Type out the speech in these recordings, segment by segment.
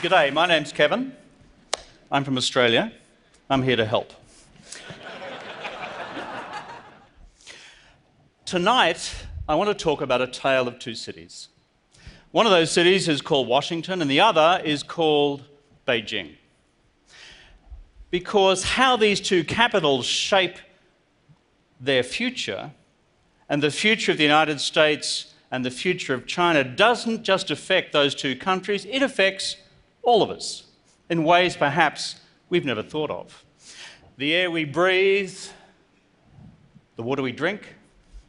G'day, my name's Kevin. I'm from Australia. I'm here to help. Tonight, I want to talk about a tale of two cities. One of those cities is called Washington, and the other is called Beijing. Because how these two capitals shape their future and the future of the United States and the future of China doesn't just affect those two countries, it affects all of us in ways perhaps we've never thought of. The air we breathe, the water we drink,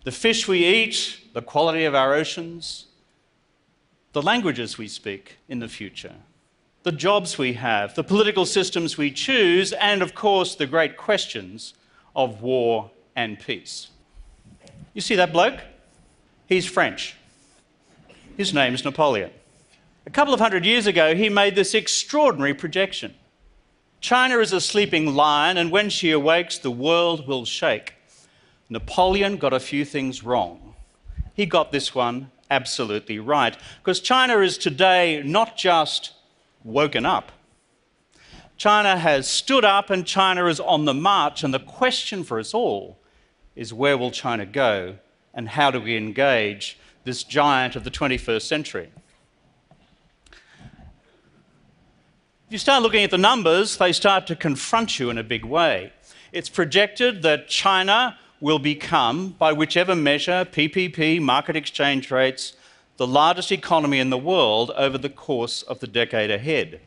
the fish we eat, the quality of our oceans, the languages we speak in the future, the jobs we have, the political systems we choose, and of course the great questions of war and peace. You see that bloke? He's French. His name's Napoleon. A couple of hundred years ago, he made this extraordinary projection China is a sleeping lion, and when she awakes, the world will shake. Napoleon got a few things wrong. He got this one absolutely right, because China is today not just woken up. China has stood up and China is on the march, and the question for us all is where will China go and how do we engage this giant of the 21st century? If you start looking at the numbers, they start to confront you in a big way. It's projected that China will become, by whichever measure, PPP, market exchange rates, the largest economy in the world over the course of the decade ahead.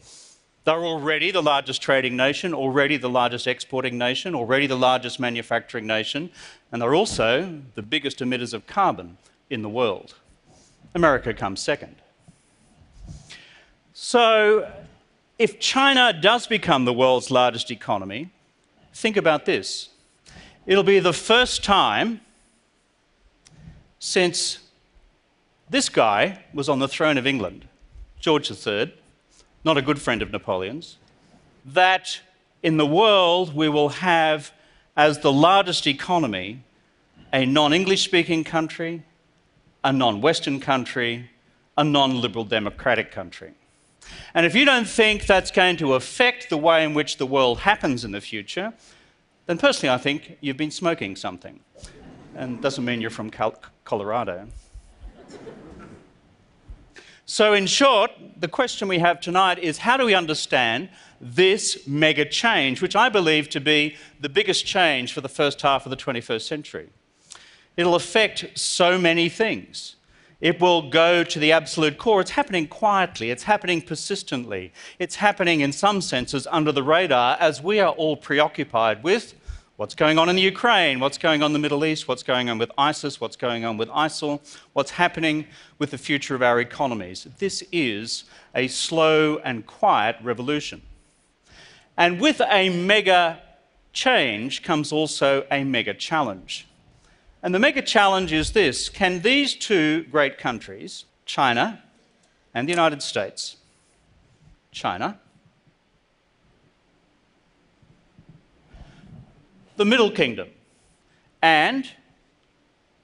They're already the largest trading nation, already the largest exporting nation, already the largest manufacturing nation, and they're also the biggest emitters of carbon in the world. America comes second. So, if China does become the world's largest economy, think about this. It'll be the first time since this guy was on the throne of England, George III, not a good friend of Napoleon's, that in the world we will have as the largest economy a non English speaking country, a non Western country, a non liberal democratic country. And if you don't think that's going to affect the way in which the world happens in the future, then personally I think you've been smoking something. And doesn't mean you're from Colorado. So, in short, the question we have tonight is how do we understand this mega change, which I believe to be the biggest change for the first half of the 21st century? It'll affect so many things. It will go to the absolute core. It's happening quietly, it's happening persistently, it's happening in some senses under the radar as we are all preoccupied with What's going on in the Ukraine? What's going on in the Middle East? What's going on with ISIS? What's going on with ISIL? What's happening with the future of our economies? This is a slow and quiet revolution. And with a mega change comes also a mega challenge. And the mega challenge is this can these two great countries, China and the United States, China the Middle Kingdom and the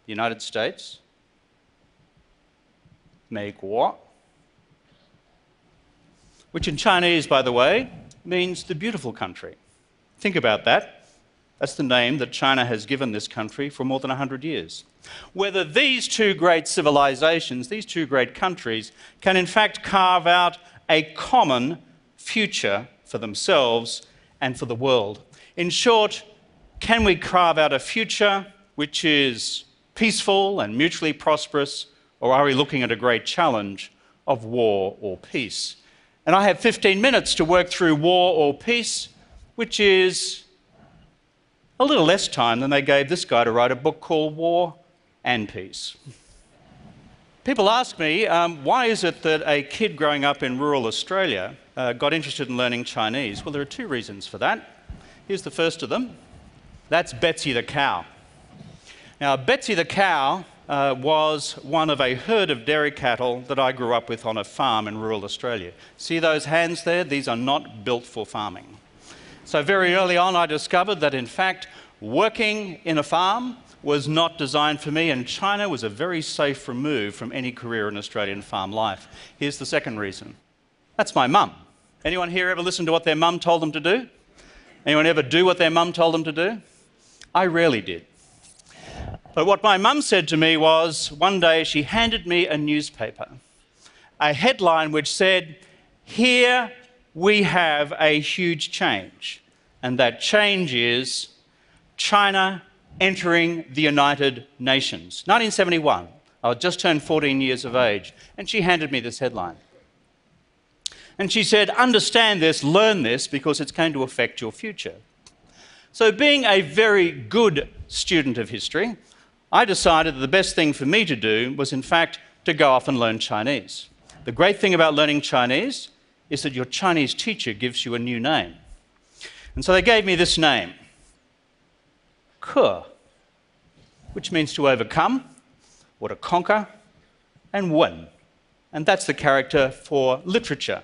United States what? Which in Chinese, by the way, means the beautiful country. Think about that. That's the name that China has given this country for more than 100 years. Whether these two great civilizations, these two great countries, can in fact carve out a common future for themselves and for the world. In short, can we carve out a future which is peaceful and mutually prosperous, or are we looking at a great challenge of war or peace? And I have 15 minutes to work through war or peace, which is a little less time than they gave this guy to write a book called War and Peace. People ask me, um, why is it that a kid growing up in rural Australia uh, got interested in learning Chinese? Well, there are two reasons for that. Here's the first of them that's Betsy the cow. Now, Betsy the cow uh, was one of a herd of dairy cattle that I grew up with on a farm in rural Australia. See those hands there? These are not built for farming. So, very early on, I discovered that in fact, working in a farm was not designed for me, and China was a very safe remove from any career in Australian farm life. Here's the second reason that's my mum. Anyone here ever listen to what their mum told them to do? Anyone ever do what their mum told them to do? I rarely did. But what my mum said to me was one day she handed me a newspaper, a headline which said, Here we have a huge change. And that change is China entering the United Nations. 1971. I had just turned 14 years of age. And she handed me this headline. And she said, Understand this, learn this, because it's going to affect your future. So, being a very good student of history, I decided that the best thing for me to do was, in fact, to go off and learn Chinese. The great thing about learning Chinese is that your Chinese teacher gives you a new name. And so they gave me this name, Ke, which means to overcome or to conquer, and Wen. And that's the character for literature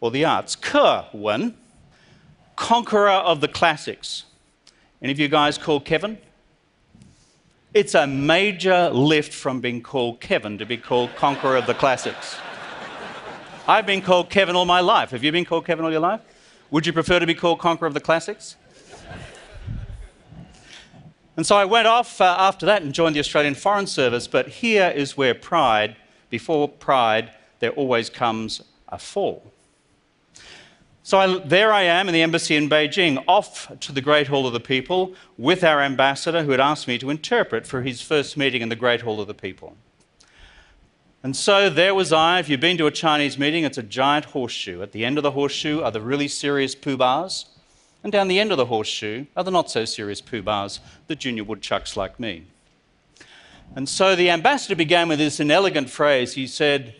or the arts. Ke Wen, conqueror of the classics. Any of you guys called Kevin? It's a major lift from being called Kevin to be called conqueror of the classics. I've been called Kevin all my life. Have you been called Kevin all your life? Would you prefer to be called conqueror of the classics? And so I went off uh, after that and joined the Australian Foreign Service. But here is where pride, before pride, there always comes a fall. So I, there I am in the embassy in Beijing, off to the Great Hall of the People with our ambassador who had asked me to interpret for his first meeting in the Great Hall of the People. And so there was I. If you've been to a Chinese meeting, it's a giant horseshoe. At the end of the horseshoe are the really serious poobahs, and down the end of the horseshoe are the not so serious poobahs, the junior woodchucks like me. And so the ambassador began with this inelegant phrase. He said,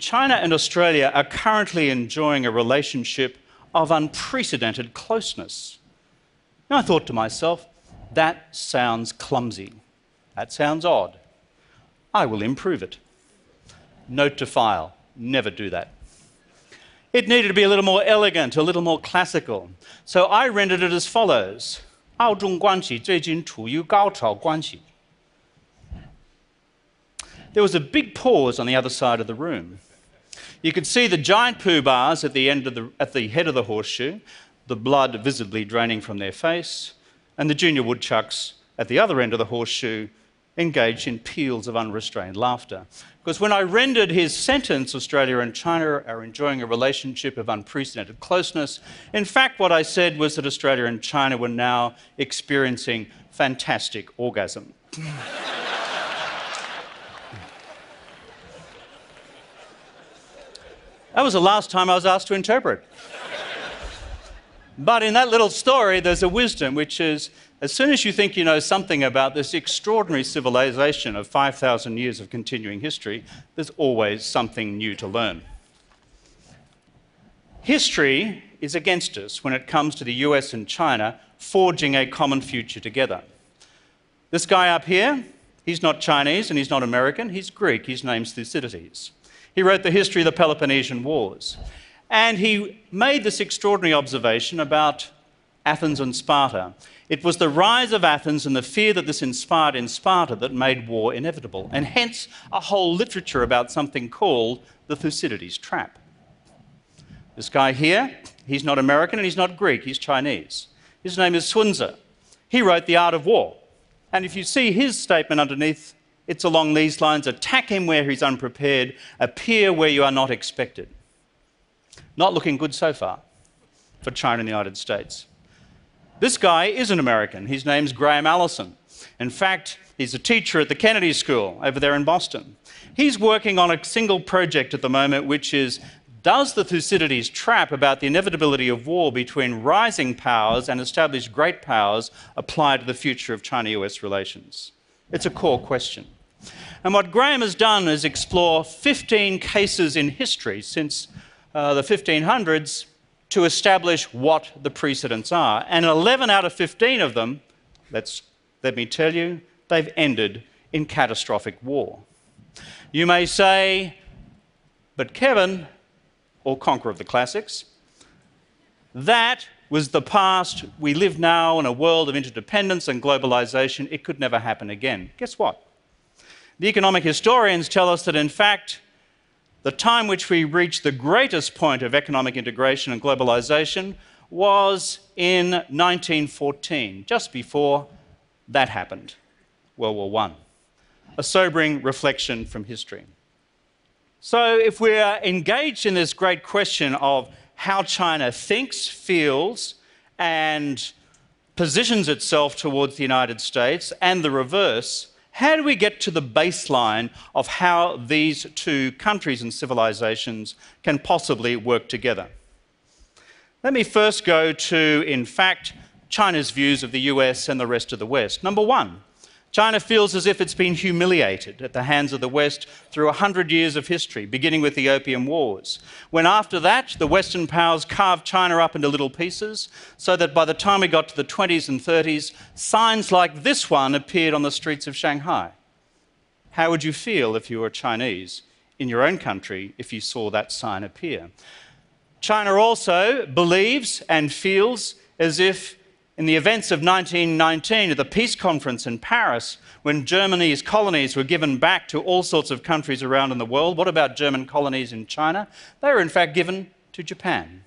China and Australia are currently enjoying a relationship of unprecedented closeness. Now, I thought to myself, that sounds clumsy. That sounds odd. I will improve it. Note to file, never do that. It needed to be a little more elegant, a little more classical. So I rendered it as follows. 澳中关系最近处于高潮关系. There was a big pause on the other side of the room. You could see the giant poobahs at the, end of the, at the head of the horseshoe, the blood visibly draining from their face, and the junior woodchucks at the other end of the horseshoe engaged in peals of unrestrained laughter. Because when I rendered his sentence, Australia and China are enjoying a relationship of unprecedented closeness, in fact, what I said was that Australia and China were now experiencing fantastic orgasm. That was the last time I was asked to interpret. But in that little story, there's a wisdom, which is as soon as you think you know something about this extraordinary civilization of 5,000 years of continuing history, there's always something new to learn. History is against us when it comes to the US and China forging a common future together. This guy up here, he's not Chinese and he's not American, he's Greek. His name's Thucydides. He wrote the history of the Peloponnesian Wars. And he made this extraordinary observation about Athens and Sparta. It was the rise of Athens and the fear that this inspired in Sparta that made war inevitable, and hence a whole literature about something called the Thucydides trap. This guy here, he's not American and he's not Greek, he's Chinese. His name is Sun Tzu. He wrote The Art of War. And if you see his statement underneath it's along these lines attack him where he's unprepared, appear where you are not expected. Not looking good so far for China and the United States. This guy is an American. His name's Graham Allison. In fact, he's a teacher at the Kennedy School over there in Boston. He's working on a single project at the moment, which is does the Thucydides trap about the inevitability of war between rising powers and established great powers apply to the future of China US relations? It's a core question. And what Graham has done is explore 15 cases in history since uh, the 1500s to establish what the precedents are. And 11 out of 15 of them, let's, let me tell you, they've ended in catastrophic war. You may say, but Kevin, or Conqueror of the Classics, that was the past. We live now in a world of interdependence and globalization. It could never happen again. Guess what? The economic historians tell us that, in fact, the time which we reached the greatest point of economic integration and globalization was in 1914, just before that happened, World War I. A sobering reflection from history. So, if we're engaged in this great question of how China thinks, feels, and positions itself towards the United States, and the reverse, how do we get to the baseline of how these two countries and civilizations can possibly work together? Let me first go to, in fact, China's views of the US and the rest of the West. Number one, China feels as if it's been humiliated at the hands of the West through a hundred years of history, beginning with the Opium Wars. When after that, the Western powers carved China up into little pieces, so that by the time we got to the 20s and 30s, signs like this one appeared on the streets of Shanghai. How would you feel if you were Chinese in your own country if you saw that sign appear? China also believes and feels as if in the events of 1919 at the peace conference in Paris, when Germany's colonies were given back to all sorts of countries around in the world, what about German colonies in China? They were in fact given to Japan.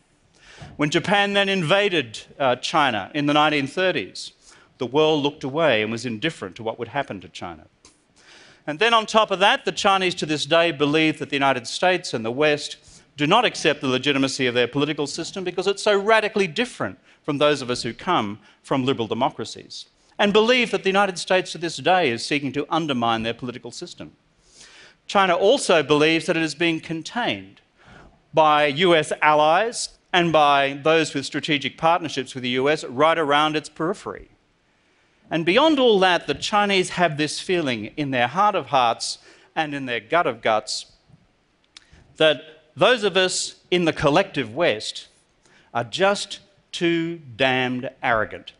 When Japan then invaded uh, China in the 1930s, the world looked away and was indifferent to what would happen to China. And then on top of that, the Chinese to this day believe that the United States and the West do not accept the legitimacy of their political system because it's so radically different from those of us who come from liberal democracies, and believe that the United States to this day is seeking to undermine their political system. China also believes that it is being contained by US allies and by those with strategic partnerships with the US right around its periphery. And beyond all that, the Chinese have this feeling in their heart of hearts and in their gut of guts that those of us in the collective West are just too damned arrogant.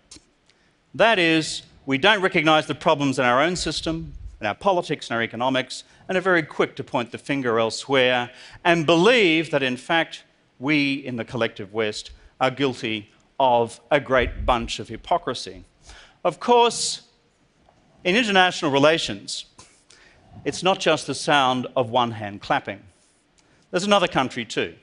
That is, we don't recognise the problems in our own system, in our politics and our economics, and are very quick to point the finger elsewhere and believe that, in fact, we in the collective West are guilty of a great bunch of hypocrisy. Of course, in international relations, it's not just the sound of one hand clapping. There's another country too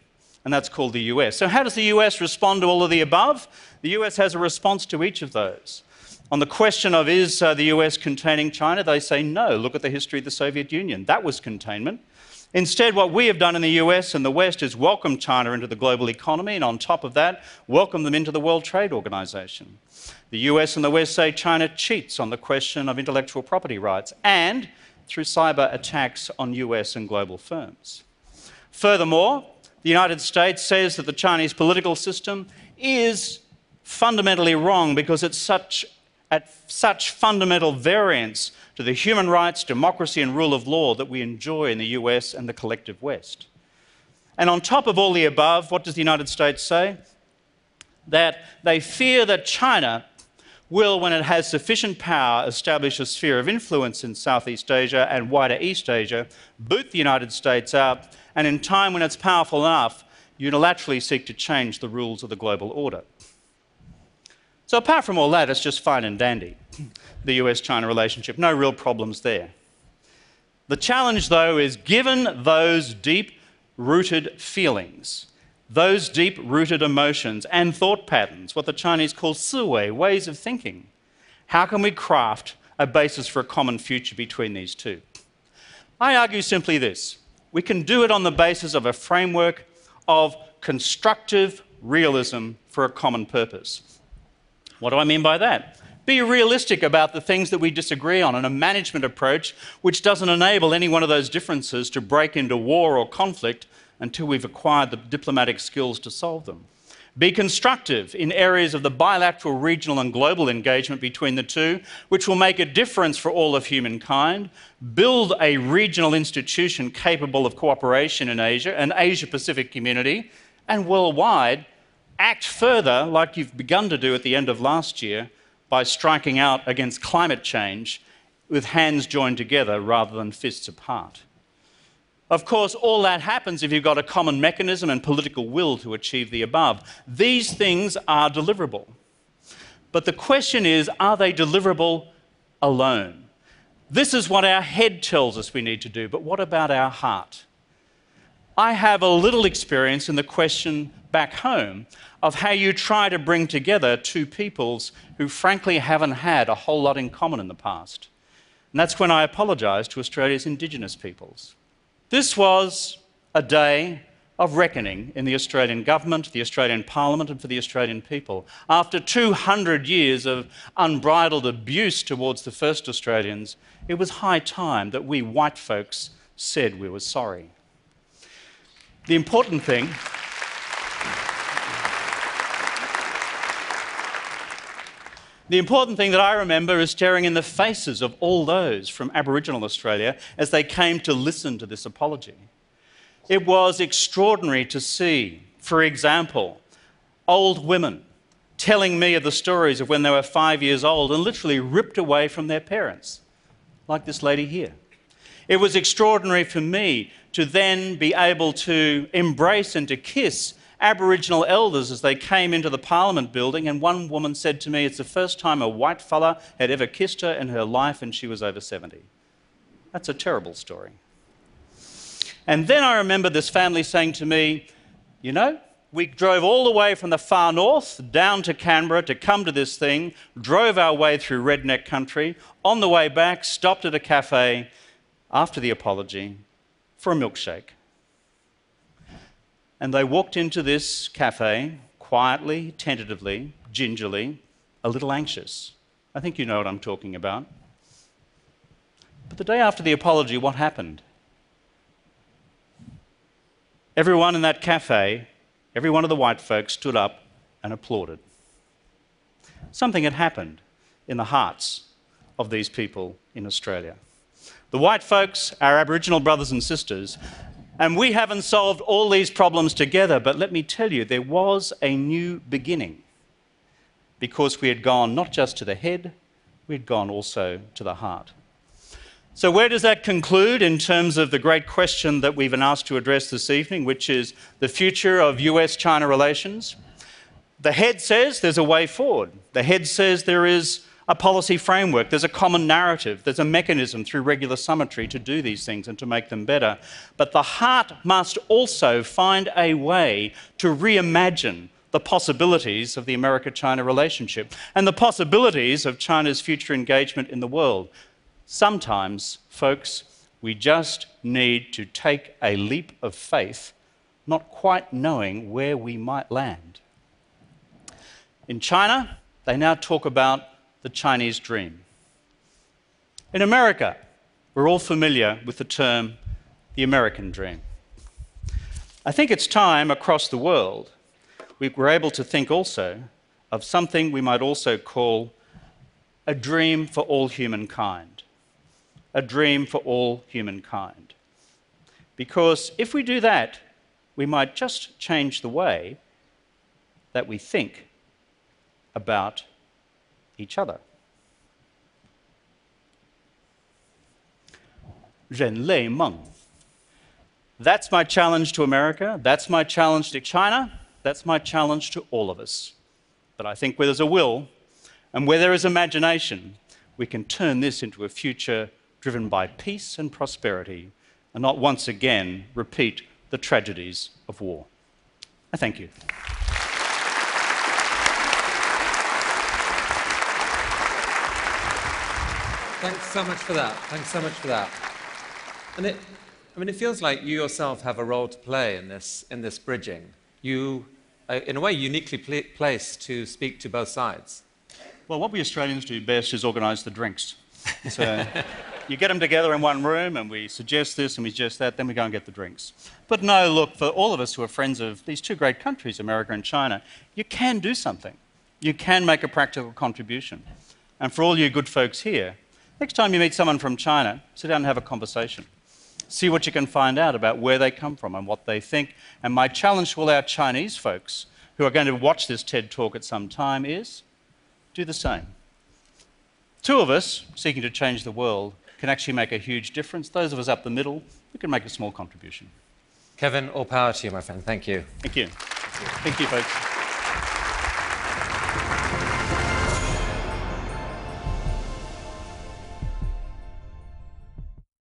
and that's called the US. So, how does the US respond to all of the above? The US has a response to each of those. On the question of is uh, the US containing China, they say no. Look at the history of the Soviet Union. That was containment. Instead, what we have done in the US and the West is welcome China into the global economy, and on top of that, welcome them into the World Trade Organization. The US and the West say China cheats on the question of intellectual property rights and through cyber attacks on US and global firms. Furthermore, the United States says that the Chinese political system is fundamentally wrong because it's such, at such fundamental variance to the human rights, democracy, and rule of law that we enjoy in the US and the collective West. And on top of all the above, what does the United States say? That they fear that China will, when it has sufficient power, establish a sphere of influence in Southeast Asia and wider East Asia, boot the United States out and in time when it's powerful enough, unilaterally seek to change the rules of the global order. So, apart from all that, it's just fine and dandy, the US China relationship. No real problems there. The challenge, though, is given those deep rooted feelings, those deep rooted emotions and thought patterns, what the Chinese call siwei, ways of thinking, how can we craft a basis for a common future between these two? I argue simply this we can do it on the basis of a framework of constructive realism for a common purpose. What do I mean by that? Be realistic about the things that we disagree on and a management approach which doesn't enable any one of those differences to break into war or conflict until we've acquired the diplomatic skills to solve them. Be constructive in areas of the bilateral, regional, and global engagement between the two, which will make a difference for all of humankind. Build a regional institution capable of cooperation in Asia, an Asia Pacific community, and worldwide. Act further, like you've begun to do at the end of last year, by striking out against climate change with hands joined together rather than fists apart. Of course, all that happens if you've got a common mechanism and political will to achieve the above. These things are deliverable. But the question is are they deliverable alone? This is what our head tells us we need to do, but what about our heart? I have a little experience in the question back home of how you try to bring together two peoples who, frankly, haven't had a whole lot in common in the past. And that's when I apologise to Australia's Indigenous peoples. This was a day of reckoning in the Australian government, the Australian Parliament, and for the Australian people. After 200 years of unbridled abuse towards the first Australians, it was high time that we white folks said we were sorry. The important thing. The important thing that I remember is staring in the faces of all those from Aboriginal Australia as they came to listen to this apology. It was extraordinary to see, for example, old women telling me of the stories of when they were five years old and literally ripped away from their parents, like this lady here. It was extraordinary for me to then be able to embrace and to kiss Aboriginal elders as they came into the Parliament building, and one woman said to me, It's the first time a white fella had ever kissed her in her life, and she was over 70. That's a terrible story. And then I remember this family saying to me, You know, we drove all the way from the far north down to Canberra to come to this thing, drove our way through redneck country. On the way back, stopped at a cafe after the apology for a milkshake. And they walked into this cafe quietly, tentatively, gingerly, a little anxious. I think you know what I'm talking about. But the day after the apology, what happened? Everyone in that cafe, every one of the white folks stood up and applauded. Something had happened in the hearts of these people in Australia. The white folks, our Aboriginal brothers and sisters, and we haven't solved all these problems together, but let me tell you, there was a new beginning because we had gone not just to the head, we had gone also to the heart. So, where does that conclude in terms of the great question that we've been asked to address this evening, which is the future of US China relations? The head says there's a way forward. The head says there is a policy framework, there's a common narrative, there's a mechanism through regular summitry to do these things and to make them better. But the heart must also find a way to reimagine the possibilities of the America China relationship and the possibilities of China's future engagement in the world. Sometimes, folks, we just need to take a leap of faith, not quite knowing where we might land. In China, they now talk about the Chinese dream. In America, we're all familiar with the term the American dream. I think it's time across the world we were able to think also of something we might also call a dream for all humankind. A dream for all humankind. Because if we do that, we might just change the way that we think about each other. Zhenlei Meng. That's my challenge to America. That's my challenge to China. That's my challenge to all of us. But I think where there's a will and where there is imagination, we can turn this into a future driven by peace and prosperity and not once again repeat the tragedies of war. I thank you. Thanks so much for that. Thanks so much for that. And it, I mean, it feels like you yourself have a role to play in this, in this bridging. You, are, in a way, uniquely pl- placed to speak to both sides. Well, what we Australians do best is organise the drinks. So you get them together in one room and we suggest this and we suggest that, then we go and get the drinks. But no, look, for all of us who are friends of these two great countries, America and China, you can do something. You can make a practical contribution. And for all you good folks here, Next time you meet someone from China, sit down and have a conversation. See what you can find out about where they come from and what they think. And my challenge to all our Chinese folks who are going to watch this TED talk at some time is do the same. Two of us seeking to change the world can actually make a huge difference. Those of us up the middle, we can make a small contribution. Kevin, all power to you, my friend. Thank you. Thank you. Thank you, Thank you folks.